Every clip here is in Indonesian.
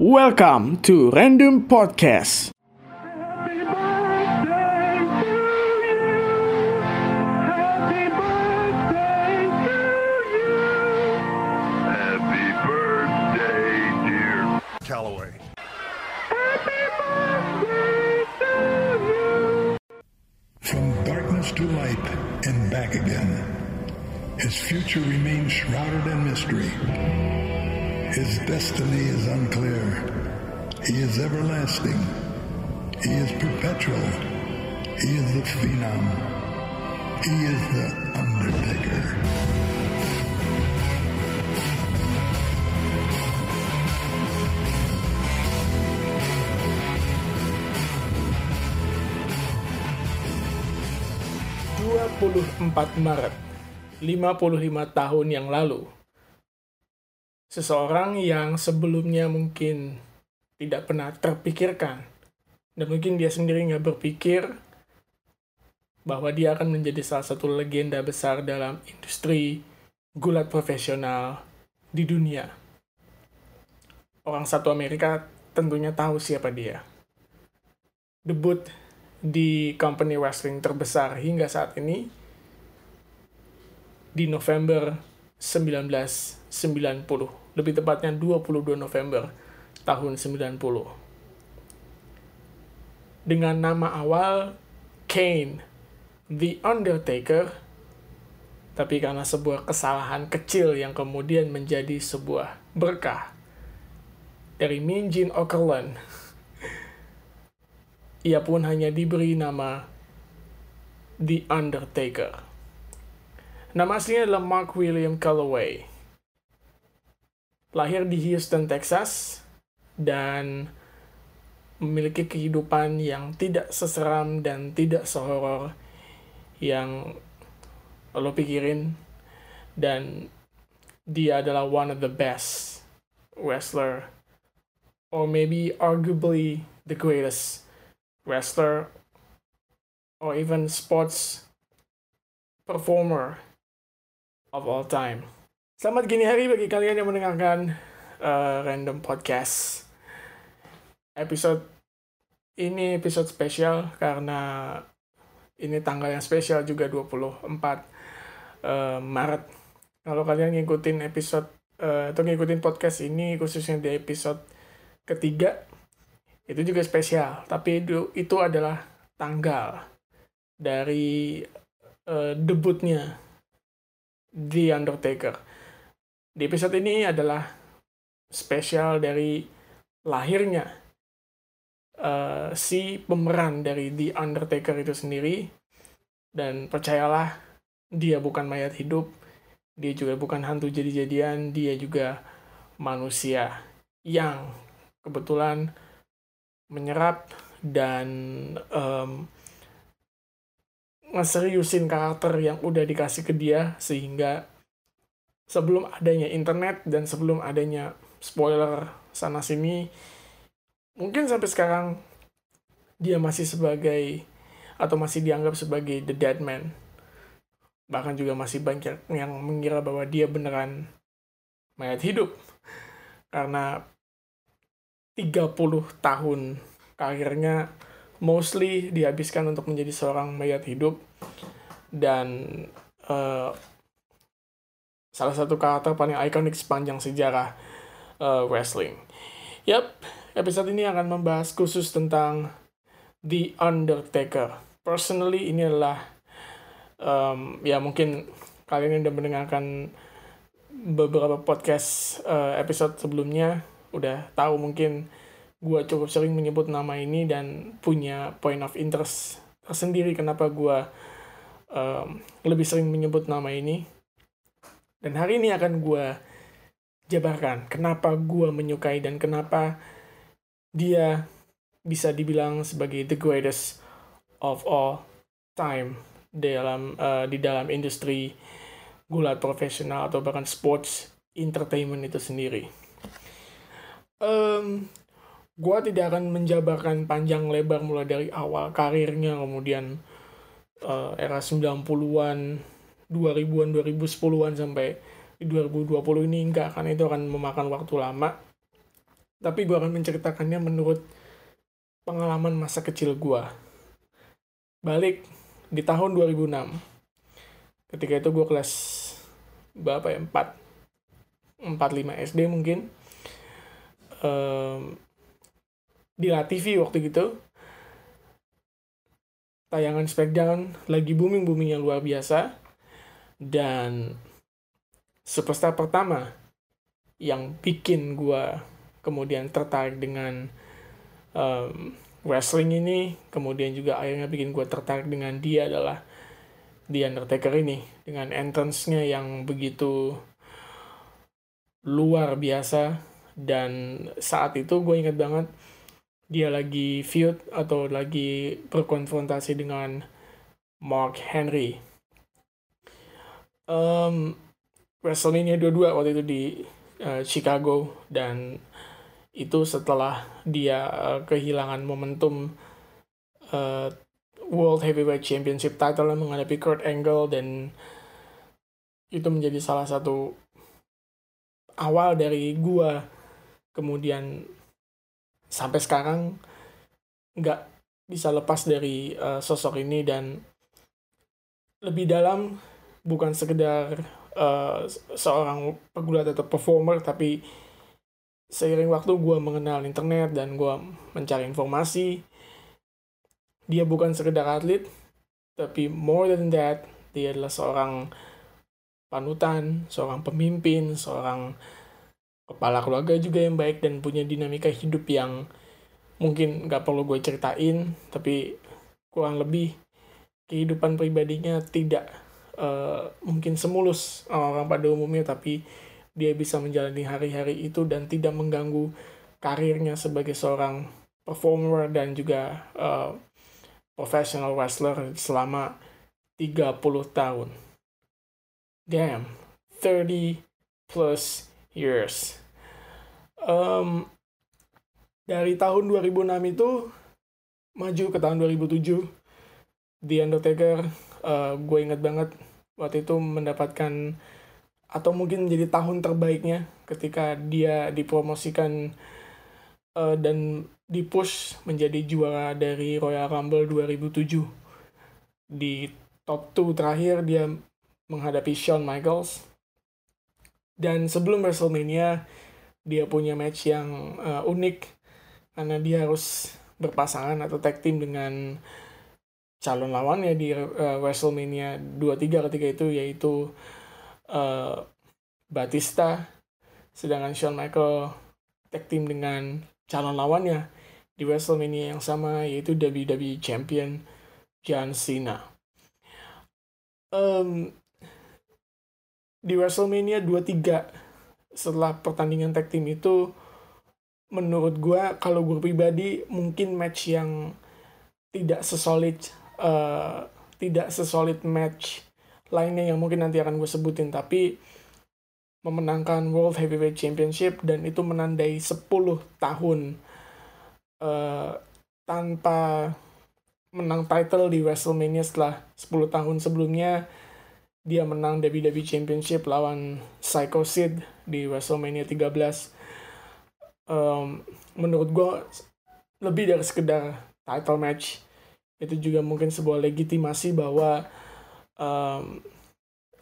Welcome to Random Podcast. Happy birthday to you. Happy birthday to you. Happy birthday, dear Callaway. Happy birthday to you. From darkness to light and back again. His future remains shrouded in mystery. His destiny is unclear. He is everlasting. He is perpetual. He is the phenom. He is the undertaker. empat Maret, 55 tahun yang lalu. Seseorang yang sebelumnya mungkin tidak pernah terpikirkan, dan mungkin dia sendiri nggak berpikir bahwa dia akan menjadi salah satu legenda besar dalam industri gulat profesional di dunia. Orang satu Amerika tentunya tahu siapa dia. Debut di company wrestling terbesar hingga saat ini di November 1990. Lebih tepatnya 22 November tahun 90. Dengan nama awal Kane The Undertaker, tapi karena sebuah kesalahan kecil yang kemudian menjadi sebuah berkah dari Min Jin Okerlund, ia pun hanya diberi nama The Undertaker. Nama aslinya adalah Mark William Calloway. Lahir di Houston, Texas, dan memiliki kehidupan yang tidak seseram dan tidak sehoror yang lo pikirin. Dan dia adalah one of the best wrestler, or maybe arguably the greatest wrestler, or even sports performer of all time. Selamat gini hari bagi kalian yang mendengarkan uh, Random Podcast. Episode ini episode spesial karena ini tanggal yang spesial juga 24 uh, Maret. Kalau kalian ngikutin episode uh, atau ngikutin podcast ini khususnya di episode ketiga itu juga spesial, tapi itu, itu adalah tanggal dari uh, debutnya The Undertaker. Di episode ini adalah spesial dari lahirnya uh, si pemeran dari The Undertaker itu sendiri. Dan percayalah, dia bukan mayat hidup, dia juga bukan hantu jadi-jadian, dia juga manusia yang kebetulan menyerap dan um, ngeseriusin karakter yang udah dikasih ke dia sehingga sebelum adanya internet dan sebelum adanya spoiler sana sini mungkin sampai sekarang dia masih sebagai atau masih dianggap sebagai the dead man. Bahkan juga masih banyak yang mengira bahwa dia beneran mayat hidup. Karena 30 tahun karirnya mostly dihabiskan untuk menjadi seorang mayat hidup dan uh, salah satu karakter paling ikonik sepanjang sejarah uh, wrestling. Yap, episode ini akan membahas khusus tentang The Undertaker. Personally ini adalah um, ya mungkin kalian yang udah mendengarkan beberapa podcast uh, episode sebelumnya udah tahu mungkin gue cukup sering menyebut nama ini dan punya point of interest tersendiri kenapa gue um, lebih sering menyebut nama ini dan hari ini akan gue jabarkan kenapa gue menyukai dan kenapa dia bisa dibilang sebagai the greatest of all time dalam uh, di dalam industri gulat profesional atau bahkan sports entertainment itu sendiri. Um, gue tidak akan menjabarkan panjang lebar mulai dari awal karirnya kemudian uh, era 90-an 2000-an 2010-an sampai di 2020 ini enggak kan itu akan memakan waktu lama tapi gue akan menceritakannya menurut pengalaman masa kecil gue. Balik di tahun 2006. Ketika itu gue kelas berapa ya? 4 4 5 SD mungkin. Em, di La TV waktu gitu. Tayangan Smackdown lagi booming boomingnya luar biasa. Dan superstar pertama yang bikin gua kemudian tertarik dengan em, wrestling ini kemudian juga akhirnya bikin gua tertarik dengan dia adalah The Undertaker ini. Dengan entrance-nya yang begitu luar biasa. Dan saat itu gue ingat banget dia lagi feud atau lagi berkonfrontasi dengan Mark Henry. Um, WrestleMania 22 waktu itu di uh, Chicago dan itu setelah dia uh, kehilangan momentum uh, World Heavyweight Championship title menghadapi Kurt Angle dan itu menjadi salah satu awal dari gua kemudian sampai sekarang nggak bisa lepas dari uh, sosok ini dan lebih dalam bukan sekedar uh, seorang pegulat atau performer tapi seiring waktu gue mengenal internet dan gue mencari informasi dia bukan sekedar atlet tapi more than that dia adalah seorang panutan seorang pemimpin seorang kepala keluarga juga yang baik dan punya dinamika hidup yang mungkin nggak perlu gue ceritain tapi kurang lebih kehidupan pribadinya tidak uh, mungkin semulus orang pada umumnya tapi dia bisa menjalani hari-hari itu dan tidak mengganggu karirnya sebagai seorang performer dan juga uh, professional wrestler selama 30 tahun. Damn, 30 plus years. Um, dari tahun 2006 itu maju ke tahun 2007, The Undertaker, uh, gue inget banget waktu itu mendapatkan atau mungkin menjadi tahun terbaiknya ketika dia dipromosikan uh, dan dipush menjadi juara dari Royal Rumble 2007. Di top 2 terakhir dia menghadapi Shawn Michaels dan sebelum WrestleMania, dia punya match yang uh, unik karena dia harus berpasangan atau tag team dengan calon lawannya di uh, WrestleMania 23 ketika itu yaitu uh, Batista sedangkan Shawn Michael tag team dengan calon lawannya di WrestleMania yang sama yaitu WWE Champion John Cena. Um, di WrestleMania 23 setelah pertandingan tag team itu menurut gue kalau gue pribadi mungkin match yang tidak sesolid uh, tidak sesolid match lainnya yang mungkin nanti akan gue sebutin tapi memenangkan World Heavyweight Championship dan itu menandai 10 tahun uh, tanpa menang title di WrestleMania setelah 10 tahun sebelumnya dia menang WWE Championship lawan Psycho Sid di WrestleMania 13. Um, menurut gue lebih dari sekedar title match itu juga mungkin sebuah legitimasi bahwa um,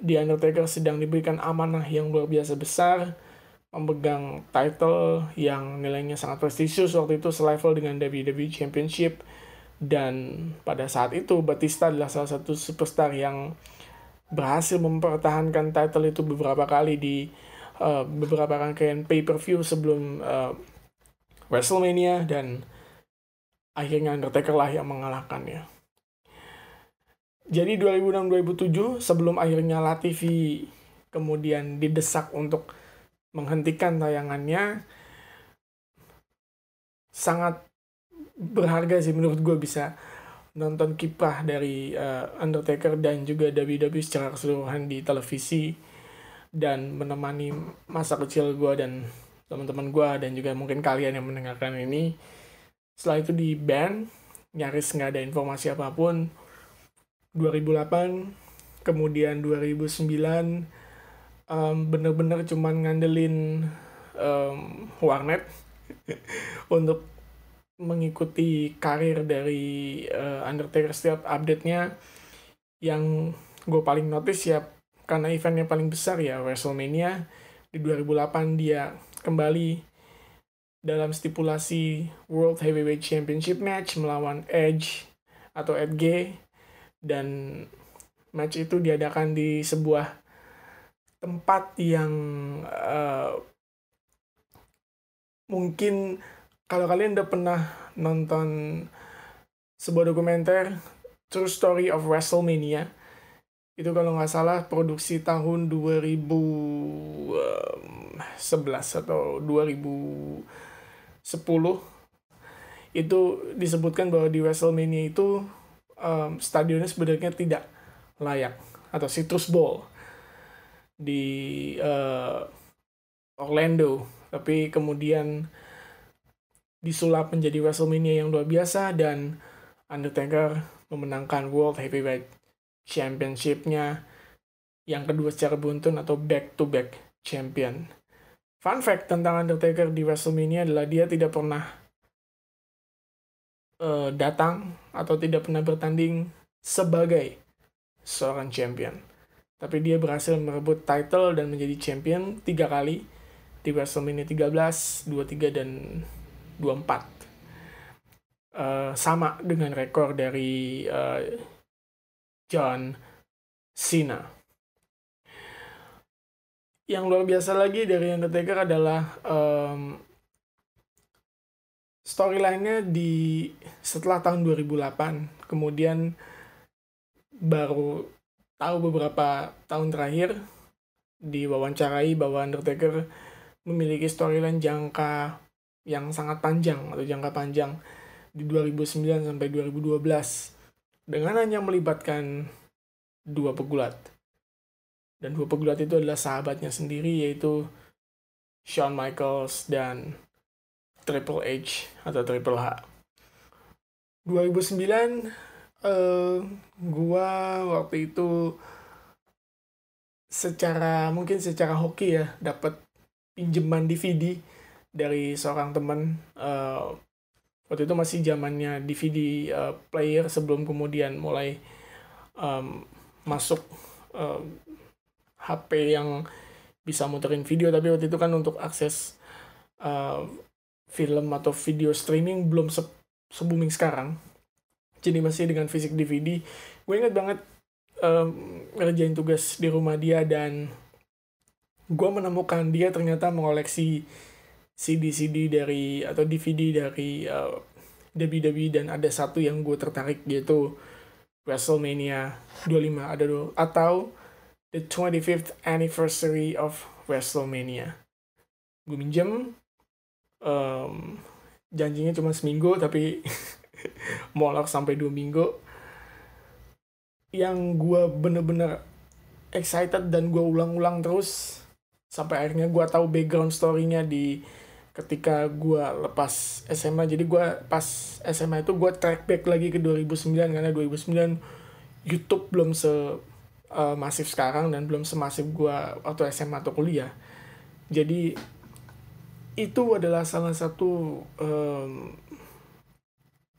The Undertaker sedang diberikan amanah yang luar biasa besar memegang title yang nilainya sangat prestisius waktu itu selevel dengan WWE Championship dan pada saat itu Batista adalah salah satu superstar yang berhasil mempertahankan title itu beberapa kali di uh, beberapa rangkaian pay-per-view sebelum uh, WrestleMania dan akhirnya Undertaker lah yang mengalahkannya. Jadi 2006-2007 sebelum akhirnya La TV kemudian didesak untuk menghentikan tayangannya sangat berharga sih menurut gue bisa nonton kiprah dari uh, Undertaker dan juga WWE secara keseluruhan di televisi dan menemani masa kecil gue dan teman-teman gue dan juga mungkin kalian yang mendengarkan ini. Setelah itu di ban nyaris nggak ada informasi apa pun. 2008 kemudian 2009 um, bener-bener cuman ngandelin um, warnet untuk mengikuti karir dari eh, Undertaker setiap update-nya yang gue paling notice ya karena eventnya paling besar ya WrestleMania di 2008 dia kembali dalam stipulasi World Heavyweight Championship match melawan Edge atau Edge dan match itu diadakan di sebuah tempat yang eh, mungkin kalau kalian udah pernah nonton sebuah dokumenter True Story of WrestleMania itu kalau nggak salah produksi tahun 2011 atau 2010 itu disebutkan bahwa di WrestleMania itu um, stadionnya sebenarnya tidak layak atau Citrus Bowl di uh, Orlando. Tapi kemudian disulap menjadi WrestleMania yang luar biasa dan Undertaker memenangkan World Heavyweight Championship-nya yang kedua secara beruntun atau back-to-back champion. Fun fact tentang Undertaker di WrestleMania adalah dia tidak pernah eh, datang atau tidak pernah bertanding sebagai seorang champion. Tapi dia berhasil merebut title dan menjadi champion tiga kali di WrestleMania 13, 23, dan 24. Eh, sama dengan rekor dari eh, John Cena. Yang luar biasa lagi dari Undertaker adalah um, storyline-nya di setelah tahun 2008, kemudian baru tahu beberapa tahun terakhir diwawancarai bahwa Undertaker memiliki storyline jangka yang sangat panjang atau jangka panjang di 2009 sampai 2012 dengan hanya melibatkan dua pegulat. Dan dua pegulat itu adalah sahabatnya sendiri yaitu Shawn Michaels dan Triple H atau Triple H. 2009 eh gua waktu itu secara mungkin secara hoki ya dapat pinjaman DVD dari seorang teman eh, waktu itu masih zamannya DVD uh, player sebelum kemudian mulai um, masuk um, HP yang bisa muterin video. Tapi waktu itu kan untuk akses uh, film atau video streaming belum se, se booming sekarang. Jadi masih dengan fisik DVD gue inget banget um, ngerjain tugas di rumah dia dan gue menemukan dia ternyata mengoleksi CD-CD dari atau DVD dari uh, WWE dan ada satu yang gue tertarik yaitu WrestleMania 25 ada do atau the 25th anniversary of WrestleMania. Gue minjem um, janjinya cuma seminggu tapi molok sampai dua minggu. Yang gue bener-bener excited dan gue ulang-ulang terus sampai akhirnya gue tahu background story-nya di ketika gue lepas SMA jadi gue pas SMA itu gue track back lagi ke 2009 karena 2009 YouTube belum se uh, masif sekarang dan belum semasif gue waktu SMA atau kuliah. Jadi itu adalah salah satu um,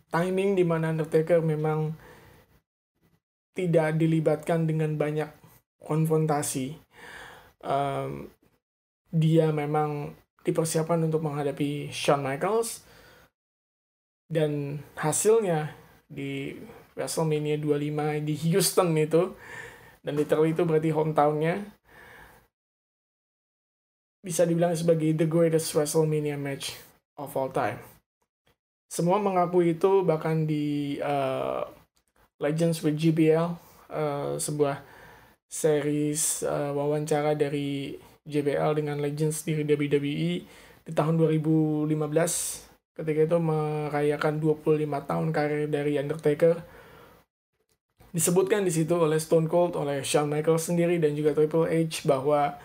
timing di mana Undertaker memang tidak dilibatkan dengan banyak konfrontasi. Um, dia memang dipersiapkan untuk menghadapi Shawn Michaels dan hasilnya di WrestleMania 25 di Houston itu dan literally itu berarti hometownnya bisa dibilang sebagai the greatest WrestleMania match of all time. Semua mengaku itu bahkan di uh, Legends with GBL uh, sebuah series uh, wawancara dari JBL dengan Legends di WWE di tahun 2015 ketika itu merayakan 25 tahun karir dari Undertaker. Disebutkan di situ oleh Stone Cold, oleh Shawn Michaels sendiri dan juga Triple H bahwa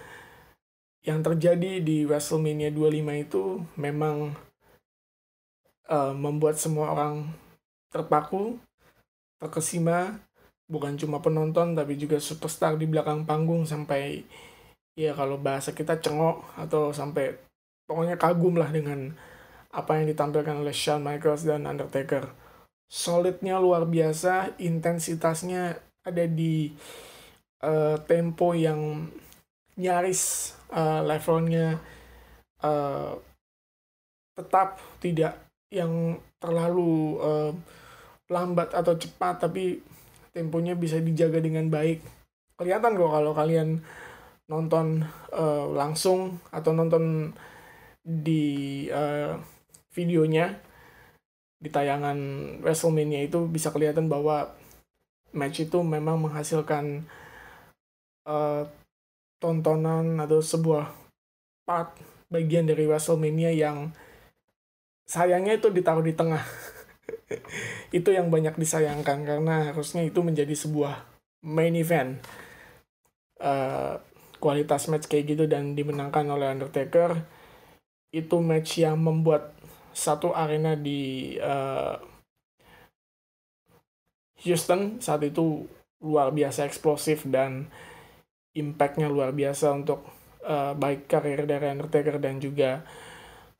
yang terjadi di WrestleMania 25 itu memang uh, membuat semua orang terpaku, terkesima, bukan cuma penonton tapi juga superstar di belakang panggung sampai ya kalau bahasa kita cengok atau sampai pokoknya kagum lah dengan apa yang ditampilkan oleh Shawn Michaels dan Undertaker. Solidnya luar biasa, intensitasnya ada di eh, tempo yang nyaris eh, levelnya eh, tetap tidak yang terlalu eh, lambat atau cepat tapi temponya bisa dijaga dengan baik kelihatan kok kalau kalian nonton eh, langsung atau nonton di eh, videonya di tayangan WrestleMania itu bisa kelihatan bahwa match itu memang menghasilkan eh, tontonan atau sebuah part bagian dari WrestleMania yang sayangnya itu ditaruh di tengah. itu yang banyak disayangkan karena harusnya itu menjadi sebuah main event. Eh, kualitas match kayak gitu dan dimenangkan oleh Undertaker itu match yang membuat satu arena di eh, Houston saat itu luar biasa eksplosif dan impactnya luar biasa untuk eh, baik karir dari Undertaker dan juga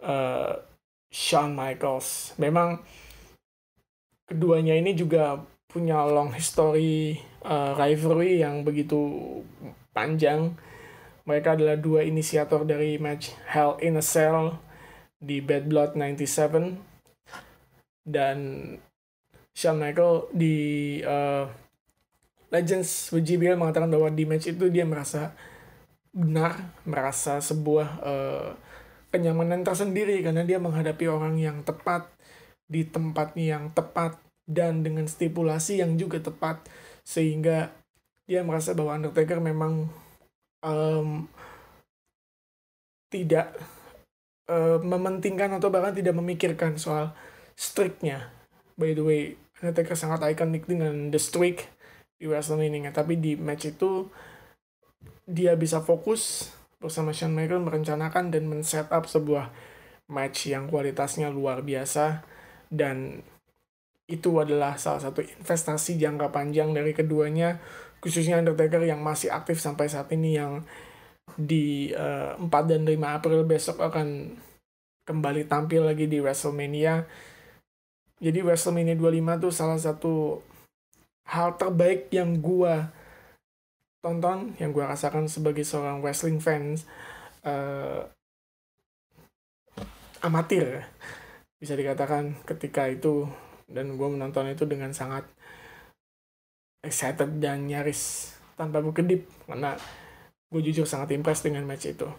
eh, Shawn Michaels. Memang keduanya ini juga punya long history eh, rivalry yang begitu panjang. Mereka adalah dua inisiator dari match Hell in a Cell di Bad Blood 97 dan Shawn Michael di eh, Legends with JBL mengatakan bahwa di match itu dia merasa benar, merasa sebuah eh, kenyamanan tersendiri karena dia menghadapi orang yang tepat di tempatnya yang tepat dan dengan stipulasi yang juga tepat. Sehingga dia merasa bahwa Undertaker memang em, tidak eh, mementingkan atau bahkan tidak memikirkan soal streaknya. By the way, Undertaker sangat ikonik dengan the streak di WrestleMania, tapi di match itu dia bisa fokus bersama Shawn Michaels merencanakan dan men-set up sebuah match yang kualitasnya luar biasa dan itu adalah salah satu investasi jangka panjang dari keduanya khususnya Undertaker yang masih aktif sampai saat ini yang di eh, 4 dan 5 April besok akan kembali tampil lagi di WrestleMania. Jadi WrestleMania 25 tuh salah satu hal terbaik yang gua tonton yang gua rasakan sebagai seorang wrestling fans eh, amatir bisa dikatakan ketika itu dan gue menonton itu dengan sangat excited dan nyaris tanpa berkedip karena gue jujur sangat impress dengan match itu.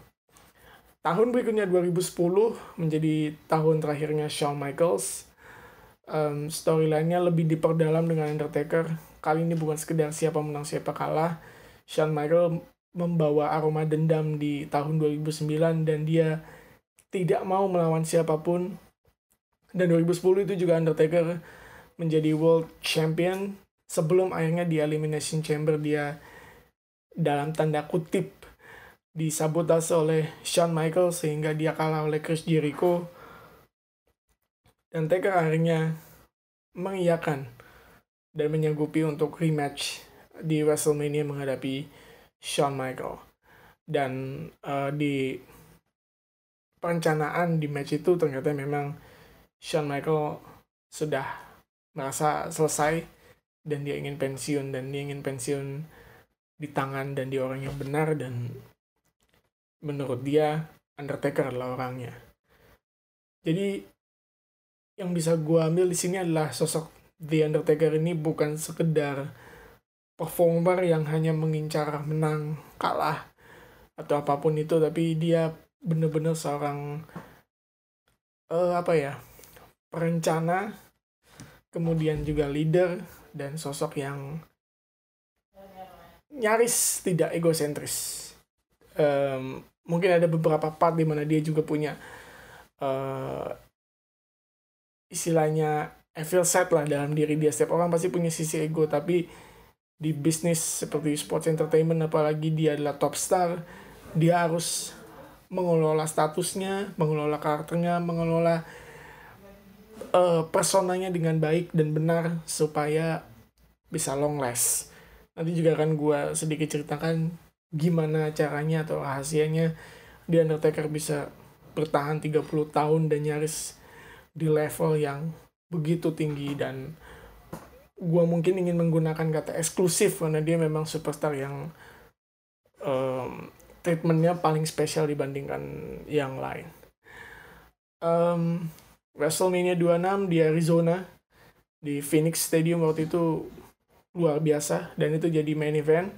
Tahun berikutnya 2010 menjadi tahun terakhirnya Shawn Michaels. Um, Storyline-nya lebih diperdalam dengan Undertaker. Kali ini bukan sekedar siapa menang siapa kalah. Shawn Michaels membawa aroma dendam di tahun 2009 dan dia tidak mau melawan siapa pun. Dan 2010 itu juga Undertaker menjadi World Champion sebelum akhirnya di Elimination Chamber dia dalam tanda kutip disabotase oleh Shawn Michaels sehingga dia kalah oleh Chris Jericho. Dan Taker akhirnya mengiyakan dan menyanggupi untuk rematch di WrestleMania menghadapi Shawn Michaels. Dan eh, di perencanaan di match itu ternyata memang Shawn Michael sudah merasa selesai dan dia ingin pensiun dan dia ingin pensiun di tangan dan di orang yang benar dan menurut dia Undertaker adalah orangnya. Jadi yang bisa gue ambil di sini adalah sosok The Undertaker ini bukan sekedar performer yang hanya mengincar menang kalah atau apa pun itu tapi dia benar-benar seorang eh, apa ya perencana kemudian juga leader dan sosok yang nyaris tidak egosentris. Em, mungkin ada beberapa part di mana dia juga punya eh, istilahnya evil side lah dalam diri dia. Setiap orang pasti punya sisi ego, tapi di bisnis seperti sports entertainment apalagi dia adalah top star, dia harus mengelola statusnya, mengelola karakternya, mengelola eh, personanya dengan baik dan benar supaya bisa long last. Nanti juga akan gue sedikit ceritakan gimana caranya atau rahasianya The Undertaker bisa bertahan 30 tahun dan nyaris di level yang begitu tinggi dan gua mungkin ingin menggunakan kata eksklusif karena dia memang superstar yang em, treatmentnya paling spesial dibandingkan yang lain. Em, WrestleMania 26 di Arizona di Phoenix Stadium waktu itu luar biasa dan itu jadi main event.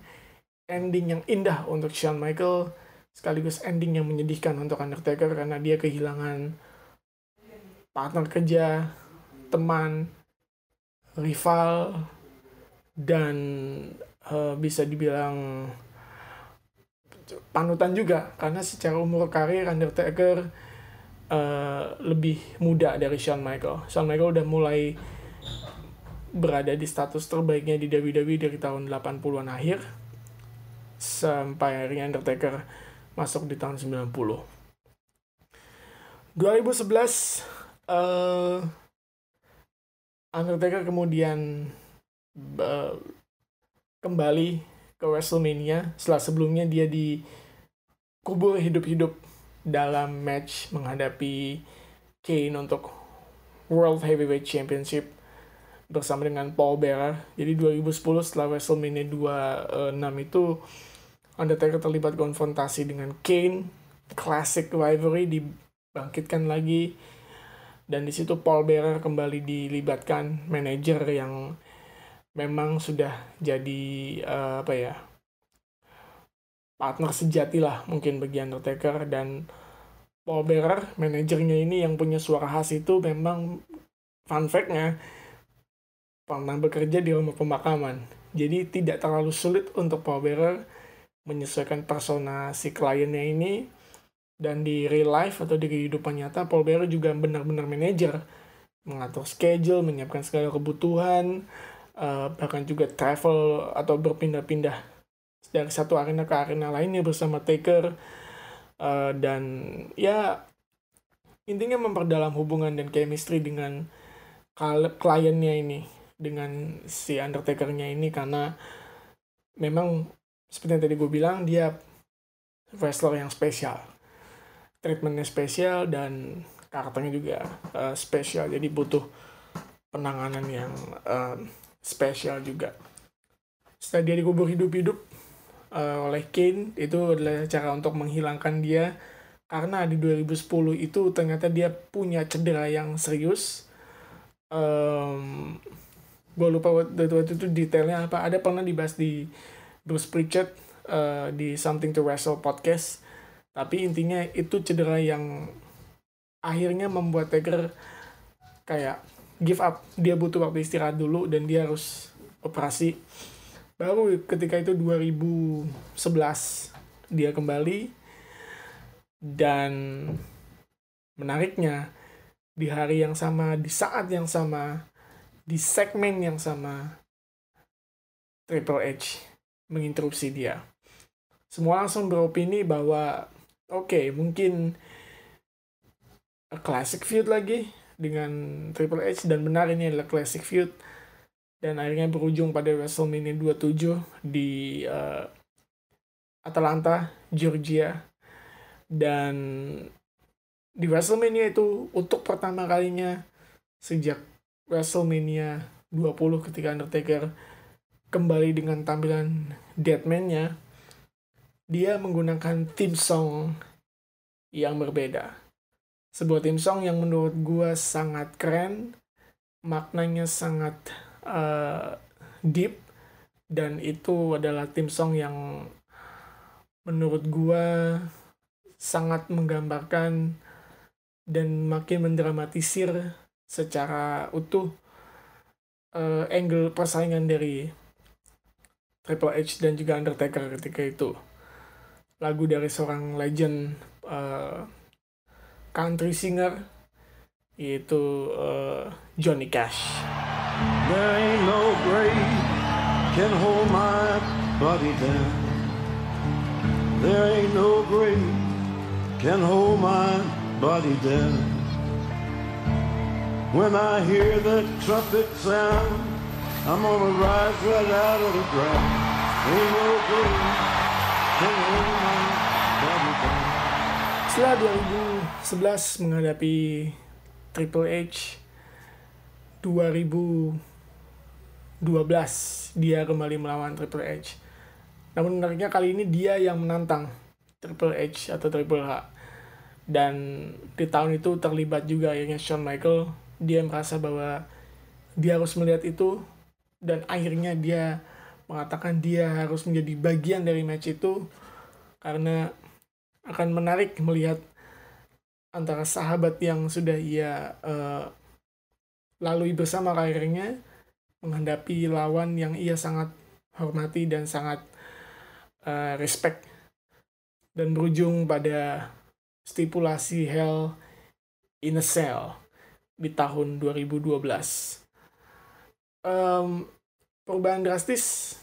Ending yang indah untuk Shawn Michael sekaligus ending yang menyedihkan untuk Undertaker karena dia kehilangan partner kerja, teman, rival dan eh, bisa dibilang panutan juga. Karena secara umur karir Undertaker eh, lebih muda dari Shawn Michael. Shawn Michael udah mulai berada di status terbaiknya di WWE dari tahun 80-an akhir sampai akhirnya Undertaker masuk di tahun 90. 2011 eh Undertaker kemudian eh, kembali ke WrestleMania setelah sebelumnya dia dikubur hidup-hidup dalam match menghadapi Kane untuk World Heavyweight Championship bersama dengan Paul Bearer. Jadi 2010 setelah WrestleMania 26 itu Undertaker terlibat konfrontasi dengan Kane, classic rivalry dibangkitkan lagi dan di situ Paul Bearer kembali dilibatkan manajer yang memang sudah jadi eh, apa ya partner sejati lah mungkin bagi Undertaker dan Paul Bearer manajernya ini yang punya suara khas itu memang fun fact-nya pernah bekerja di rumah pemakaman. Jadi tidak terlalu sulit untuk Paul Bearer menyesuaikan persona si kliennya ini dan di real life atau di kehidupan nyata Paul Bearer juga benar-benar manajer mengatur schedule menyiapkan segala kebutuhan eh, bahkan juga travel atau berpindah-pindah dari satu arena ke arena lainnya bersama Taker Eh, dan ya intinya memperdalam hubungan dan chemistry dengan kliennya ini dengan si Undertaker-nya ini karena memang seperti yang tadi gue bilang dia wrestler yang spesial. Treatmentnya spesial dan karakternya juga eh, spesial. Jadi butuh penanganan yang eh, spesial juga. Setelah dia dikubur hidup-hidup eh, oleh Kane itu adalah cara untuk menghilangkan dia. Karena di 2010 itu ternyata dia punya cedera yang serius. Em, gue lupa waktu, waktu itu detailnya apa. Ada pernah dibahas di Bruce Pritchard eh, di Something to Wrestle podcast. Tapi intinya itu cedera yang akhirnya membuat Taker kayak give up. Dia butuh waktu istirahat dulu dan dia harus operasi baru ketika itu 2011 dia kembali dan menariknya di hari yang sama di saat yang sama di segmen yang sama Triple H menginterupsi dia. Semua langsung beropini bahwa oke mungkin a classic feud lagi dengan Triple H dan benar ini adalah classic feud dan akhirnya berujung pada WrestleMania 27 di eh, Atlanta, Georgia. Dan di WrestleMania itu untuk pertama kalinya sejak WrestleMania 20 ketika Undertaker kembali dengan tampilan Deadman-nya dia menggunakan theme song yang berbeda. Sebuah theme song yang menurut gua sangat keren maknanya sangat uh, deep dan itu adalah theme song yang menurut gua sangat menggambarkan dan makin mendramatisir secara utuh eh, angle persaingan dari Triple H dan juga Undertaker ketika itu lagu dari seorang legend eh, country singer yaitu eh, Johnny Cash. There ain't no grave can hold my body down. There ain't no grave can hold my body down. When I hear the trumpet sound, I'm gonna rise right out of the ground. Ain't no grave can hold my body down. Setelah 2011 menghadapi Triple H 2012 dia kembali melawan Triple H. Namun menariknya kali ini dia yang menantang Triple H atau Triple H. Dan di tahun itu terlibat juga akhirnya Shawn Michael. Dia merasa bahwa dia harus melihat itu dan akhirnya dia mengatakan dia harus menjadi bagian dari match itu karena akan menarik melihat antara sahabat yang sudah ia eh, lalui bersama karirnya menghadapi lawan yang ia sangat hormati dan sangat eh, respect dan berujung pada stipulasi Hell in a Cell di tahun 2012. Em, perubahan drastis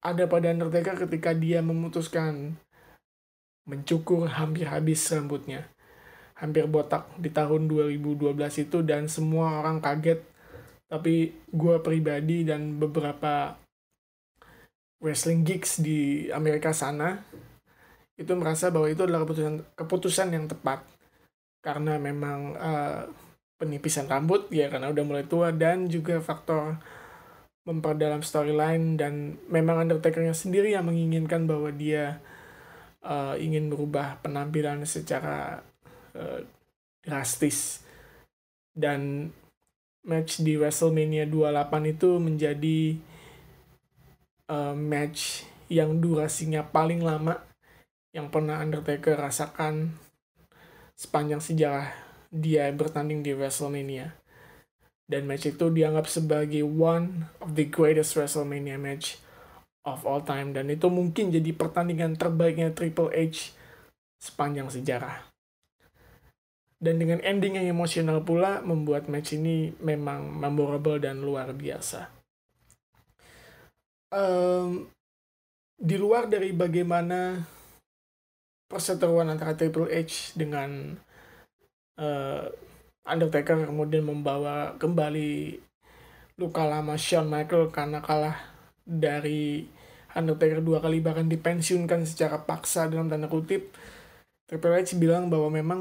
ada pada Undertaker ketika dia memutuskan mencukur hampir habis rambutnya. Hampir botak di tahun 2012 itu dan semua orang kaget. Tapi gue pribadi dan beberapa wrestling geeks di Amerika sana itu merasa bahwa itu adalah keputusan keputusan yang tepat karena memang eh, penipisan rambut ya karena udah mulai tua dan juga faktor memperdalam storyline dan memang Undertaker-nya sendiri yang menginginkan bahwa dia eh, ingin merubah penampilan secara eh, drastis dan match di WrestleMania 28 itu menjadi eh, match yang durasinya paling lama yang pernah Undertaker rasakan sepanjang sejarah dia bertanding di WrestleMania. Dan match itu dianggap sebagai one of the greatest WrestleMania match of all time. Dan itu mungkin jadi pertandingan terbaiknya Triple H sepanjang sejarah. Dan dengan ending yang emosional pula membuat match ini memang memorable dan luar biasa. Em, di luar dari bagaimana perseteruan antara Triple H dengan eh, Undertaker kemudian membawa kembali luka lama Shawn Michael karena kalah dari Undertaker dua kali bahkan dipensiunkan secara paksa dalam tanda kutip Triple H bilang bahwa memang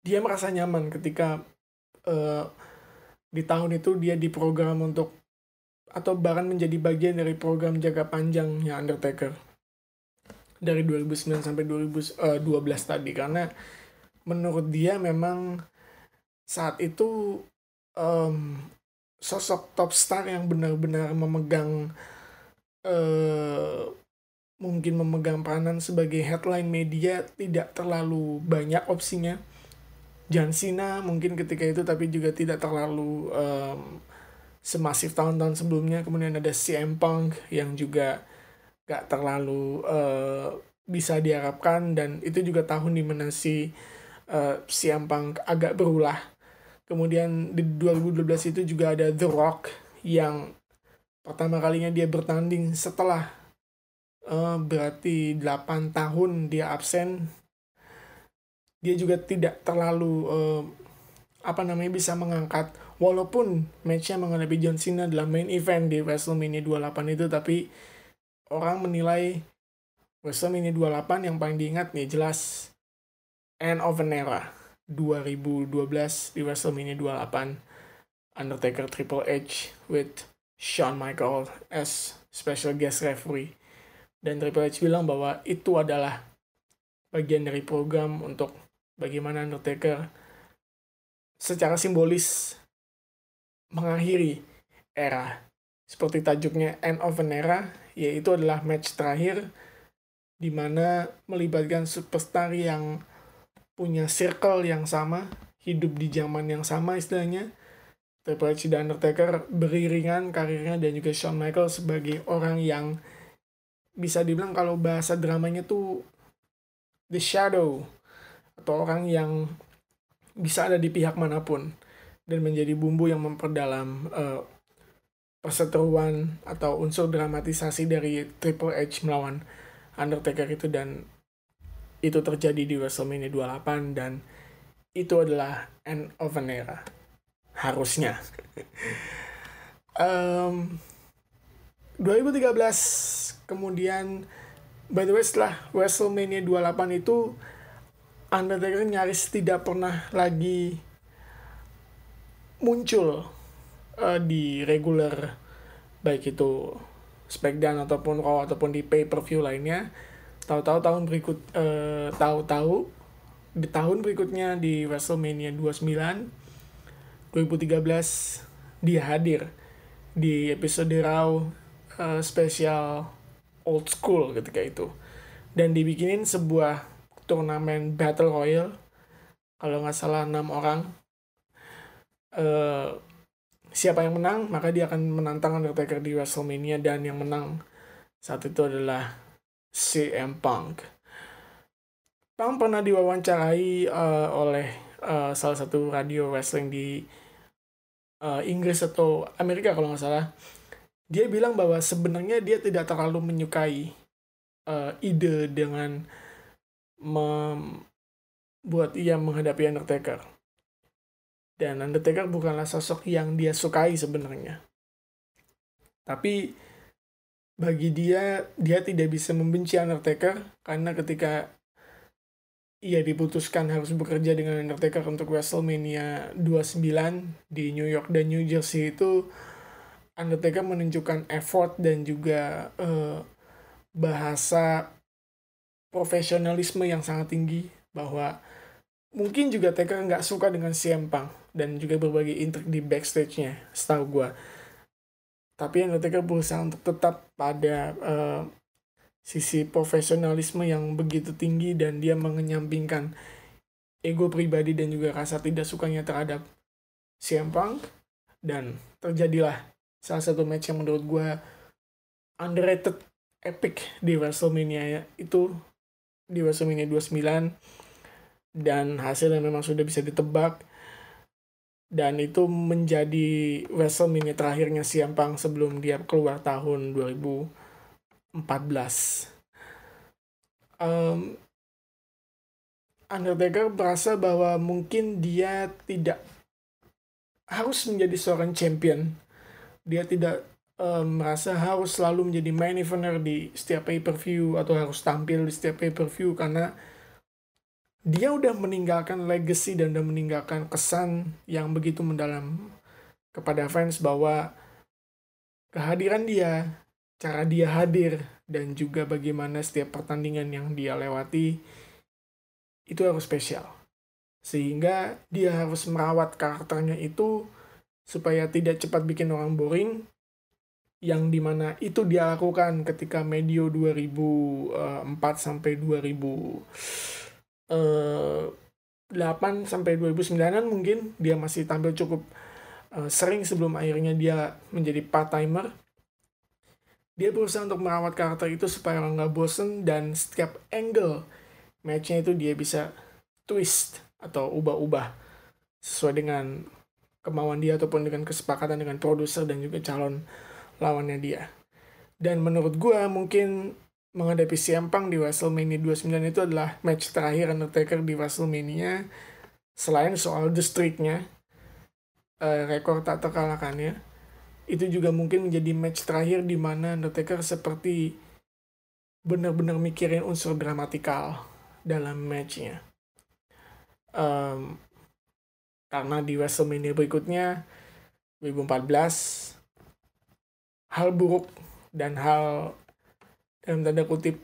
dia merasa nyaman ketika eh, di tahun itu dia diprogram untuk atau bahkan menjadi bagian dari program jaga panjangnya Undertaker. Dari 2009 sampai 2012 tadi. Karena menurut dia memang saat itu em, sosok top star yang benar-benar memegang eh, mungkin memegang peranan sebagai headline media tidak terlalu banyak opsinya John Cena mungkin ketika itu tapi juga tidak terlalu em, semasif tahun-tahun sebelumnya. Kemudian ada CM Punk yang juga gak terlalu eh, bisa diharapkan. Dan itu juga tahun di mana si eh, CM Punk agak berulah. Kemudian di 2012 itu juga ada The Rock yang pertama kalinya dia bertanding setelah eh, berarti 8 tahun dia absen dia juga tidak terlalu eh, apa namanya bisa mengangkat. Walaupun matchnya menghadapi John Cena dalam main event di WrestleMania 28 itu tapi orang menilai WrestleMania 28 yang paling diingat nih jelas End of an Era 2012 di WrestleMania 28 Undertaker Triple H with Shawn Michaels as special guest referee. Dan Triple H bilang bahwa itu adalah bagian dari program untuk bagaimana Undertaker secara simbolis mengakhiri era seperti tajuknya End of an Era yaitu adalah match terakhir di mana melibatkan superstar yang punya circle yang sama, hidup di zaman yang sama istilahnya. Triple H dan Undertaker beriringan karirnya dan juga Shawn Michaels sebagai orang yang bisa dibilang kalau bahasa dramanya tuh the shadow atau orang yang bisa ada di pihak mana pun dan menjadi bumbu yang memperdalam eh, perseteruan atau unsur dramatisasi dari Triple H melawan Undertaker itu dan itu terjadi di WrestleMania 28 dan itu adalah end of an era harusnya. Em, 2013 kemudian by the way setelah WrestleMania 28 itu Undertaker nyaris tidak pernah lagi muncul eh, di regular baik itu SmackDown ataupun Raw ataupun di pay per view lainnya. Tahu-tahu tahun berikut eh, tahu-tahu di tahun berikutnya di WrestleMania 29 2013 dia hadir di episode Raw eh, spesial old school ketika itu. Dan dibikinin sebuah turnamen battle royale kalau nggak salah enam orang eh siapa yang menang maka dia akan menantang Undertaker di WrestleMania dan yang menang saat itu adalah CM Punk. Punk pernah diwawancarai eh, oleh eh, salah satu radio wrestling di eh, Inggris atau Amerika kalau nggak salah. Dia bilang bahwa sebenarnya dia tidak terlalu menyukai eh, ide dengan membuat ia menghadapi Undertaker dan Undertaker bukanlah sosok yang dia sukai sebenarnya. Tapi bagi dia, dia tidak bisa membenci Undertaker karena ketika ia diputuskan harus bekerja dengan Undertaker untuk WrestleMania 29 di New York dan New Jersey itu Undertaker menunjukkan effort dan juga eh, bahasa profesionalisme yang sangat tinggi bahwa mungkin juga Taker nggak suka dengan CM Punk dan juga berbagai intrik di backstage-nya setahu gue tapi Undertaker berusaha untuk tetap pada eh, sisi profesionalisme yang begitu tinggi dan dia mengenyampingkan ego pribadi dan juga rasa tidak sukanya terhadap CM Punk dan terjadilah salah satu match yang menurut gue underrated epic di WrestleMania itu di WrestleMania 29 dan hasilnya memang sudah bisa ditebak. Dan itu menjadi WrestleMania terakhirnya CM Punk sebelum dia keluar tahun 2014 Em, Undertaker merasa bahwa mungkin dia tidak harus menjadi seorang champion. Dia tidak em, merasa harus selalu menjadi main eventer di setiap pay per view atau harus tampil di setiap pay per view karena dia udah meninggalkan legacy dan udah meninggalkan kesan yang begitu mendalam kepada fans bahwa kehadiran dia, cara dia hadir, dan juga bagaimana setiap pertandingan yang dia lewati itu harus spesial. Sehingga dia harus merawat karakternya itu supaya tidak cepat bikin orang boring, yang di mana itu dia lakukan ketika medio 2004 sampai 2000 eh 8 sampai 2009-an mungkin dia masih tampil cukup eh, sering sebelum akhirnya dia menjadi part-timer. Dia berusaha untuk merawat karakter itu supaya nggak bosen dan setiap angle matchnya itu dia bisa twist atau ubah-ubah sesuai dengan kemauan dia ataupun dengan kesepakatan dengan produser dan juga calon lawannya dia. Dan menurut gua mungkin menghadapi CM di WrestleMania 29 itu adalah match terakhir Undertaker di WrestleMania selain soal the streak-nya eh, rekor tak terkalahkannya itu juga mungkin menjadi match terakhir di mana Undertaker seperti benar-benar mikirin unsur dramatikal dalam matchnya Em, karena di WrestleMania berikutnya 2014 hal buruk dan hal dalam tanda kutip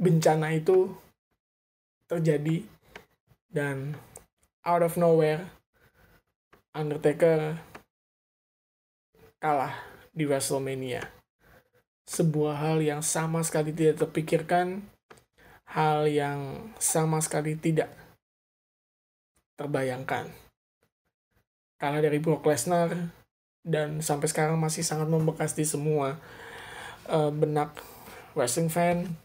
bencana itu terjadi dan out of nowhere Undertaker kalah di WrestleMania. Sebuah hal yang sama sekali tidak terpikirkan, hal yang sama sekali tidak terbayangkan. Kalah dari Brock Lesnar dan sampai sekarang masih sangat membekas di semua eh, benak wrestling fan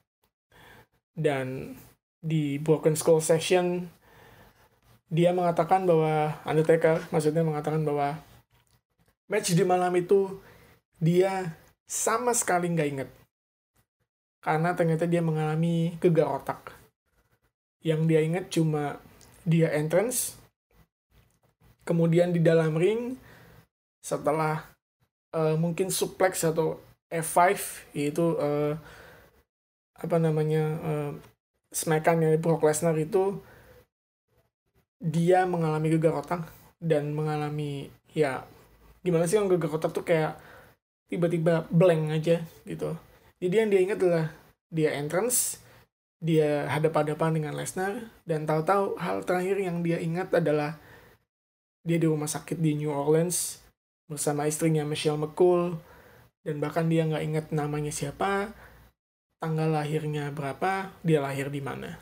dan di Broken Skull session dia mengatakan bahwa Undertaker maksudnya mengatakan bahwa match di malam itu dia sama sekali nggak inget karena ternyata dia mengalami gegar otak. Yang dia ingat cuma dia entrance kemudian di dalam ring setelah eh, mungkin suplex atau F5 yaitu eh, apa namanya eh, smackan dari Brock Lesnar itu dia mengalami gegar otak dan mengalami ya gimana sih yang geger otak tuh kayak tiba-tiba blank aja gitu. Jadi yang dia ingat adalah dia entrance dia hadap-hadapan dengan Lesnar dan tahu-tahu hal terakhir yang dia ingat adalah dia di rumah sakit di New Orleans bersama istrinya Michelle McCool dan bahkan dia nggak ingat namanya siapa tanggal lahirnya berapa dia lahir di mana.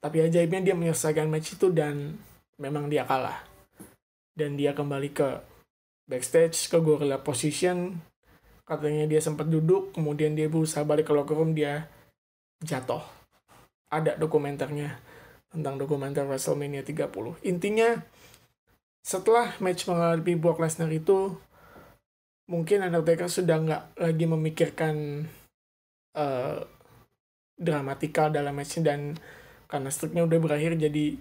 Tapi ajaibnya dia menyelesaikan match itu dan memang dia kalah. Dan dia kembali ke backstage ke gorilla position. Katanya dia sempat duduk kemudian dia berusaha balik ke locker room dia jatuh. Ada dokumenternya tentang dokumenter WrestleMania 30 intinya setelah match menghadapi Brock Lesnar itu mungkin Undertaker sudah nggak lagi memikirkan eh, dramatika dalam match dan karena streaknya udah berakhir jadi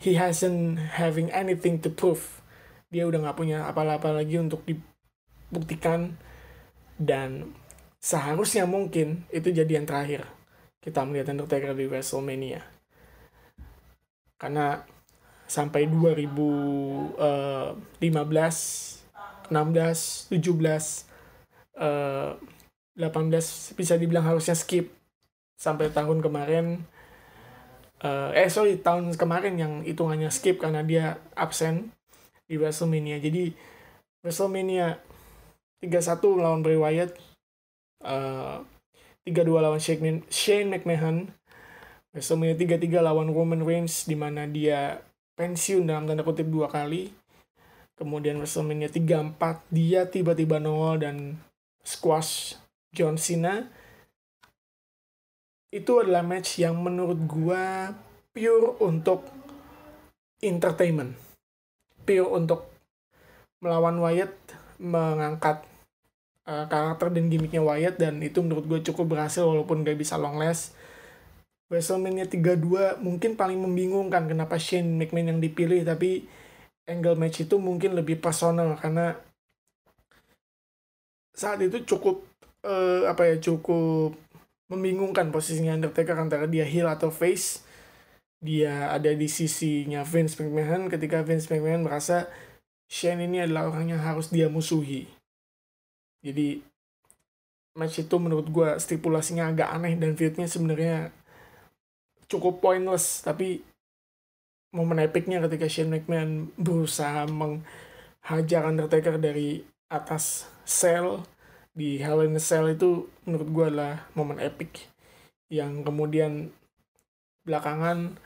he hasn't having anything to prove. Dia udah nggak punya apa-apa lagi untuk dibuktikan dan seharusnya mungkin itu jadi yang terakhir kita melihat Undertaker di WrestleMania. Karena sampai 2015 16 17 eh, 18 bisa dibilang harusnya skip. Sampai tahun kemarin eh, eh sorry tahun kemarin yang hitungannya skip karena dia absen di WrestleMania. Jadi WrestleMania 31 lawan Bray Wyatt eh 32 lawan Shane McMahon WrestleMania 33 lawan Roman Reigns di mana dia pensiun dalam tanda kutip dua kali kemudian WrestleMania 34 dia tiba-tiba nongol dan squash John Cena. Itu adalah match yang menurut gua pure untuk entertainment. Pure untuk melawan Wyatt mengangkat uh, karakter dan gimmicknya Wyatt dan itu menurut gue cukup berhasil walaupun gak bisa long last WrestleMania 32 mungkin paling membingungkan kenapa Shane McMahon yang dipilih tapi angle match itu mungkin lebih personal karena saat itu cukup eh, apa ya cukup membingungkan posisinya Undertaker antara dia heel atau face. Dia ada di sisinya Vince McMahon ketika Vince McMahon merasa Shane ini adalah orang yang harus dia musuhi. Jadi match itu menurut gue stipulasinya agak aneh dan fitnya sebenarnya cukup pointless tapi momen epicnya ketika Shane McMahon berusaha menghajar Undertaker dari atas sel di Hell in a Cell itu menurut gue adalah momen epic yang kemudian belakangan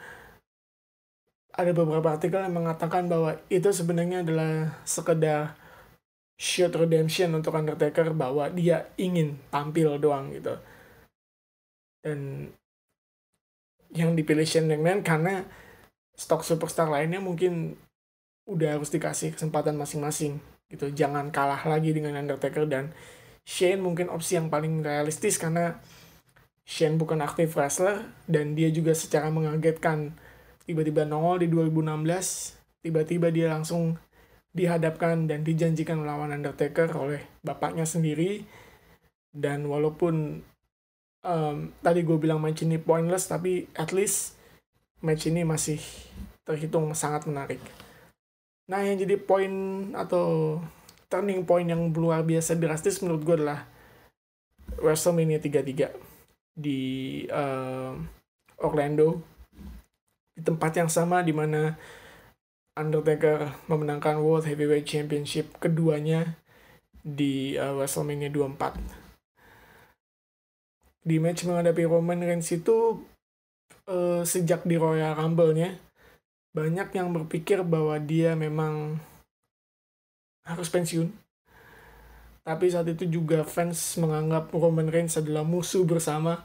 ada beberapa artikel yang mengatakan bahwa itu sebenarnya adalah sekedar shoot redemption untuk Undertaker bahwa dia ingin tampil doang gitu. Dan yang dipilih Shane McMahon karena stok superstar lainnya mungkin udah harus dikasih kesempatan masing-masing gitu. Jangan kalah lagi dengan Undertaker dan Shane mungkin opsi yang paling realistis karena Shane bukan aktif wrestler dan dia juga secara mengagetkan tiba-tiba nongol di 2016 tiba-tiba dia langsung dihadapkan dan dijanjikan melawan Undertaker oleh bapaknya sendiri. Dan walaupun um, tadi gue bilang match ini pointless tapi at least match ini masih terhitung sangat menarik nah yang jadi poin atau turning point yang luar biasa drastis menurut gue adalah WrestleMania 33 di uh, Orlando di tempat yang sama di mana Undertaker memenangkan World Heavyweight Championship keduanya di uh, WrestleMania 24. Di match menghadapi Roman Reigns itu uh, sejak di Royal Rumble-nya banyak yang berpikir bahwa dia memang harus pensiun. Tapi saat itu juga fans menganggap Roman Reigns adalah musuh bersama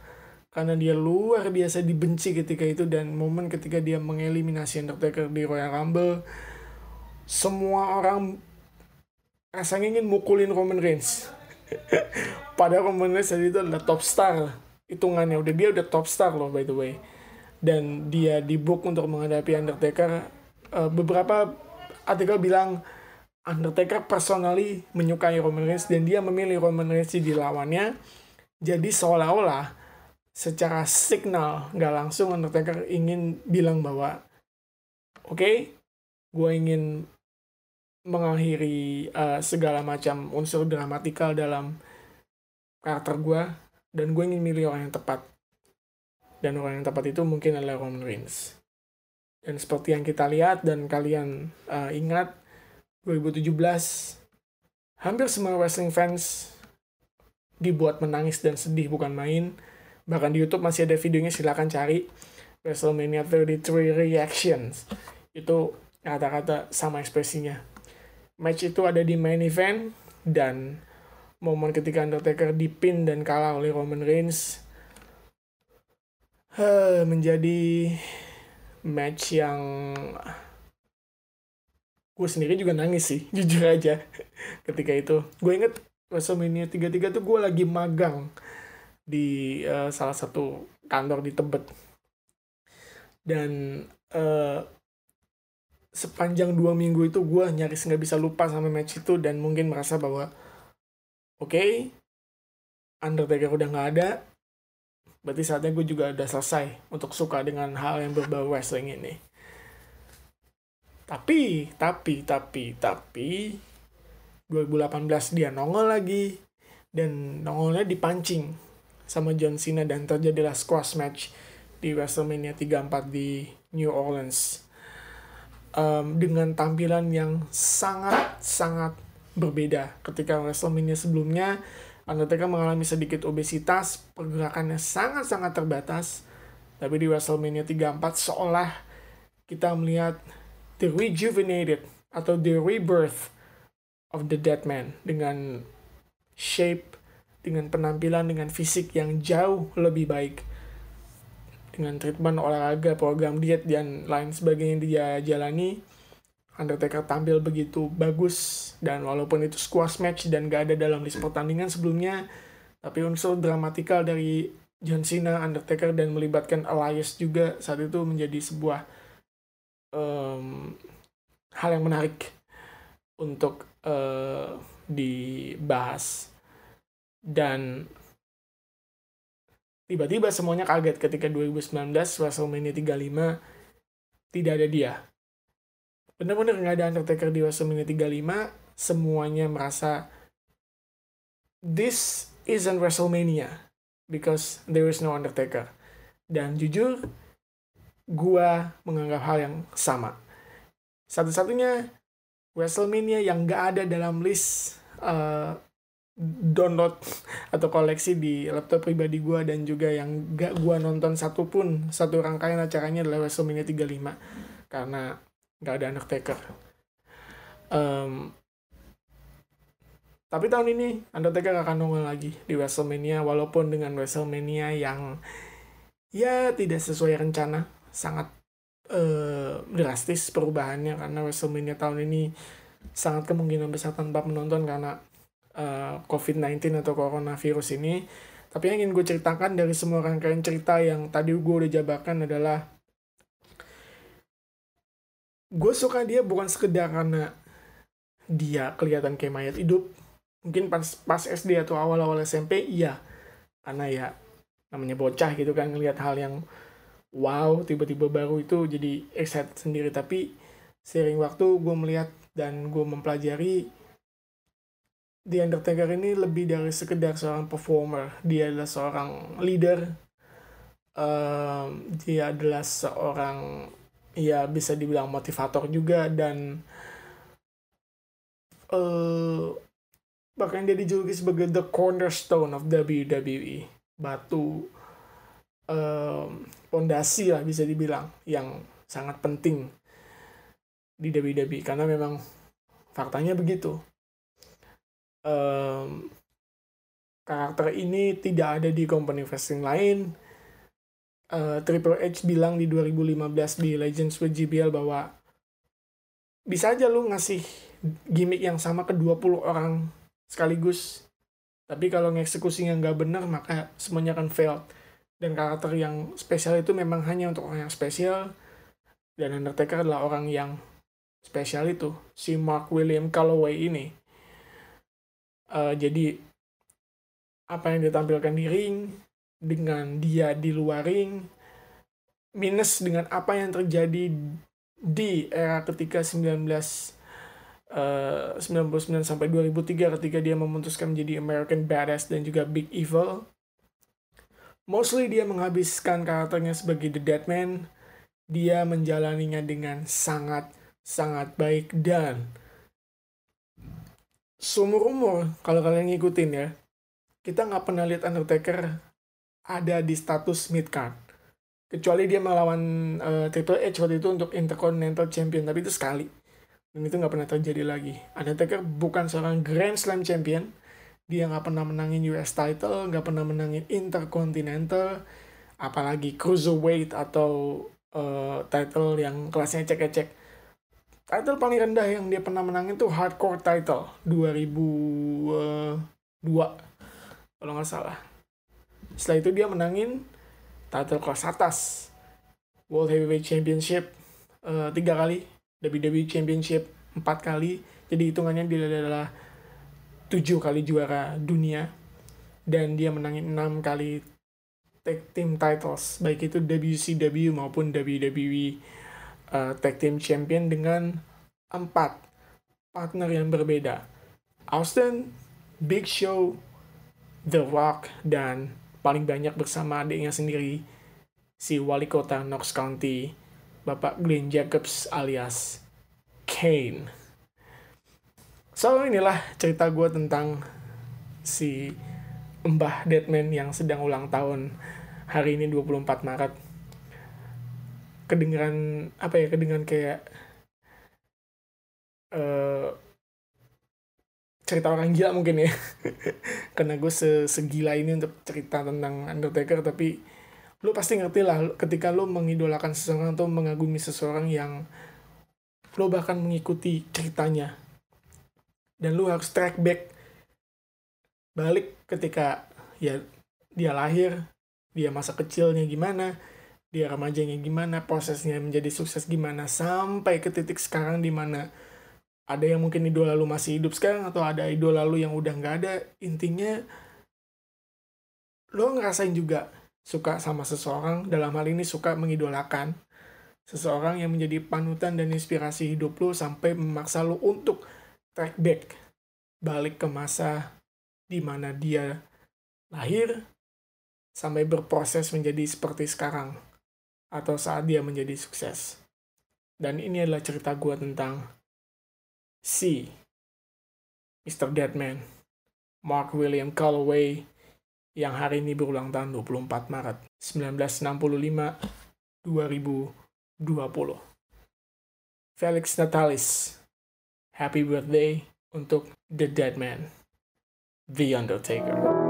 karena dia luar biasa dibenci ketika itu dan momen ketika dia mengeliminasi Undertaker di Royal Rumble semua orang rasanya ingin mukulin Roman Reigns padahal Reigns saat itu adalah top star hitungannya. Udah dia udah top star loh by the way. Dan dia di book untuk menghadapi Undertaker. Eh, beberapa artikel bilang Undertaker personally menyukai Roman Reigns dan dia memilih Roman Reigns di lawannya. Jadi seolah-olah secara signal nggak langsung Undertaker ingin bilang bahwa oke gue ingin mengakhiri uh, segala macam unsur dramatikal dalam karakter gue dan gue ingin milih orang yang tepat. Dan orang yang tepat itu mungkin adalah Roman Reigns. Dan seperti yang kita lihat dan kalian uh, ingat 2017 hampir semua wrestling fans dibuat menangis dan sedih bukan main. Bahkan di YouTube masih ada videonya silahkan cari. WrestleMania 33 reactions. Itu kata-kata sama ekspresinya match itu ada di main event dan momen ketika Undertaker dipin dan kalah oleh Roman Reigns eh, menjadi match yang gue sendiri juga nangis sih jujur aja ketika itu. Gue inget WrestleMania 33 tuh gue lagi magang di uh, salah satu kantor di Tebet. Dan uh, sepanjang dua minggu itu gue nyaris nggak bisa lupa sama match itu dan mungkin merasa bahwa oke okay, Undertaker udah nggak ada berarti saatnya gue juga udah selesai untuk suka dengan hal yang berbau wrestling ini. Tapi tapi tapi tapi 2018 dia nongol lagi dan nongolnya dipancing sama John Cena dan terjadilah squash match di WrestleMania 34 di New Orleans um, dengan tampilan yang sangat sangat berbeda ketika WrestleMania sebelumnya Undertaker mengalami sedikit obesitas pergerakannya sangat sangat terbatas tapi di WrestleMania 34 seolah kita melihat the rejuvenated atau the rebirth of the dead man dengan shape, dengan penampilan, dengan fisik yang jauh lebih baik. Dengan treatment olahraga, program diet, dan lain sebagainya dia jalani, Undertaker tampil begitu bagus dan walaupun itu squash match dan gak ada dalam list pertandingan sebelumnya, tapi unsur dramatikal dari John Cena, Undertaker dan melibatkan Elias juga saat itu menjadi sebuah um, hal yang menarik untuk uh, dibahas. Dan tiba-tiba semuanya kaget ketika 2019 WrestleMania 35 tidak ada dia. Benar-benar nggak ada Undertaker di WrestleMania 35 semuanya merasa this isn't WrestleMania because there is no Undertaker. Dan jujur gua menganggap hal yang sama. Satu-satunya WrestleMania yang gak ada dalam list uh, download atau koleksi di laptop pribadi gue dan juga yang gak gue nonton satupun satu rangkaian acaranya adalah WrestleMania 35 karena gak ada Undertaker. Um, tapi tahun ini Undertaker akan nongol lagi di WrestleMania walaupun dengan WrestleMania yang ya tidak sesuai rencana sangat uh, drastis perubahannya karena WrestleMania tahun ini sangat kemungkinan besar tanpa menonton karena uh, COVID-19 atau coronavirus ini. Tapi yang ingin gue ceritakan dari semua rangkaian cerita yang tadi gue udah jabarkan adalah gue suka dia bukan sekedar karena dia kelihatan kayak mayat hidup. Mungkin pas, pas SD atau awal-awal SMP, iya. Karena ya namanya bocah gitu kan, ngelihat hal yang wow tiba-tiba baru itu jadi excited sendiri tapi sering waktu gue melihat dan gue mempelajari The Undertaker ini lebih dari sekedar seorang performer. Dia adalah seorang leader. Um, dia adalah seorang ya bisa dibilang motivator juga dan uh, bahkan dia dijuluki sebagai the cornerstone of WWE batu pondasi um, lah bisa dibilang yang sangat penting di WWE karena memang faktanya begitu um, karakter ini tidak ada di company wrestling lain. Uh, Triple H bilang di 2015 di Legends with GBL bahwa bisa aja lu ngasih gimmick yang sama ke 20 orang sekaligus. Tapi kalau ngeksekusinya nggak benar maka semuanya akan fail dan karakter yang spesial itu memang hanya untuk orang yang spesial. Dan Undertaker adalah orang yang spesial itu. Si Mark William Calloway ini uh, jadi apa yang ditampilkan di ring dengan dia di luar ring minus dengan apa yang terjadi di era ketika 19 eh, 99 sampai 2003 ketika dia memutuskan menjadi American Badass dan juga Big Evil. Mostly dia menghabiskan karakternya sebagai The Dead Man. Dia menjalaninya dengan sangat sangat baik dan seumur umur kalau kalian ngikutin ya kita nggak pernah lihat Undertaker ada di status mid card. Kecuali dia melawan eh, Triple H waktu itu untuk Intercontinental Champion tapi itu sekali. Dan itu nggak pernah terjadi lagi. Undertaker bukan seorang Grand Slam Champion. Dia nggak pernah menangin US title nggak pernah menangin Intercontinental. Apalagi Cruiserweight atau eh, title yang kelasnya cek-cek title paling rendah yang dia pernah menangin tuh hardcore title 2002 kalau nggak salah. Setelah itu dia menangin title kelas atas. World Heavyweight Championship eh, tiga kali. WWE Championship empat kali. Jadi hitungannya dia adalah tujuh kali juara dunia. Dan dia menangin enam kali tag team titles. Baik itu WCW maupun WWE uh, tag team champion dengan empat partner yang berbeda. Austin, Big Show, The Rock, dan paling banyak bersama adiknya sendiri, si wali kota Knox County, Bapak Glenn Jacobs alias Kane. So inilah cerita gue tentang si Mbah Deadman yang sedang ulang tahun hari ini 24 Maret kedengeran apa ya kedengeran kayak eh cerita orang gila mungkin ya. Karena gue se segila ini untuk cerita tentang Undertaker tapi lu pasti ngerti lah ketika lu mengidolakan seseorang atau mengagumi seseorang yang lu bahkan mengikuti ceritanya. Dan lu harus track back balik ketika ya dia lahir dia masa kecilnya gimana dia remajanya gimana, prosesnya menjadi sukses gimana, sampai ke titik sekarang di mana ada yang mungkin idola lu masih hidup sekarang atau ada idola lu yang udah nggak ada. Intinya lo ngerasain juga suka sama seseorang, dalam hal ini suka mengidolakan seseorang yang menjadi panutan dan inspirasi hidup lo sampai memaksa lo untuk track back, balik ke masa di mana dia lahir sampai berproses menjadi seperti sekarang atau saat dia menjadi sukses. Dan ini adalah cerita gue tentang si Mr. Deadman, Mark William Calloway, yang hari ini berulang tahun 24 Maret 1965 2020. Felix Natalis, happy birthday untuk The Deadman, The Undertaker.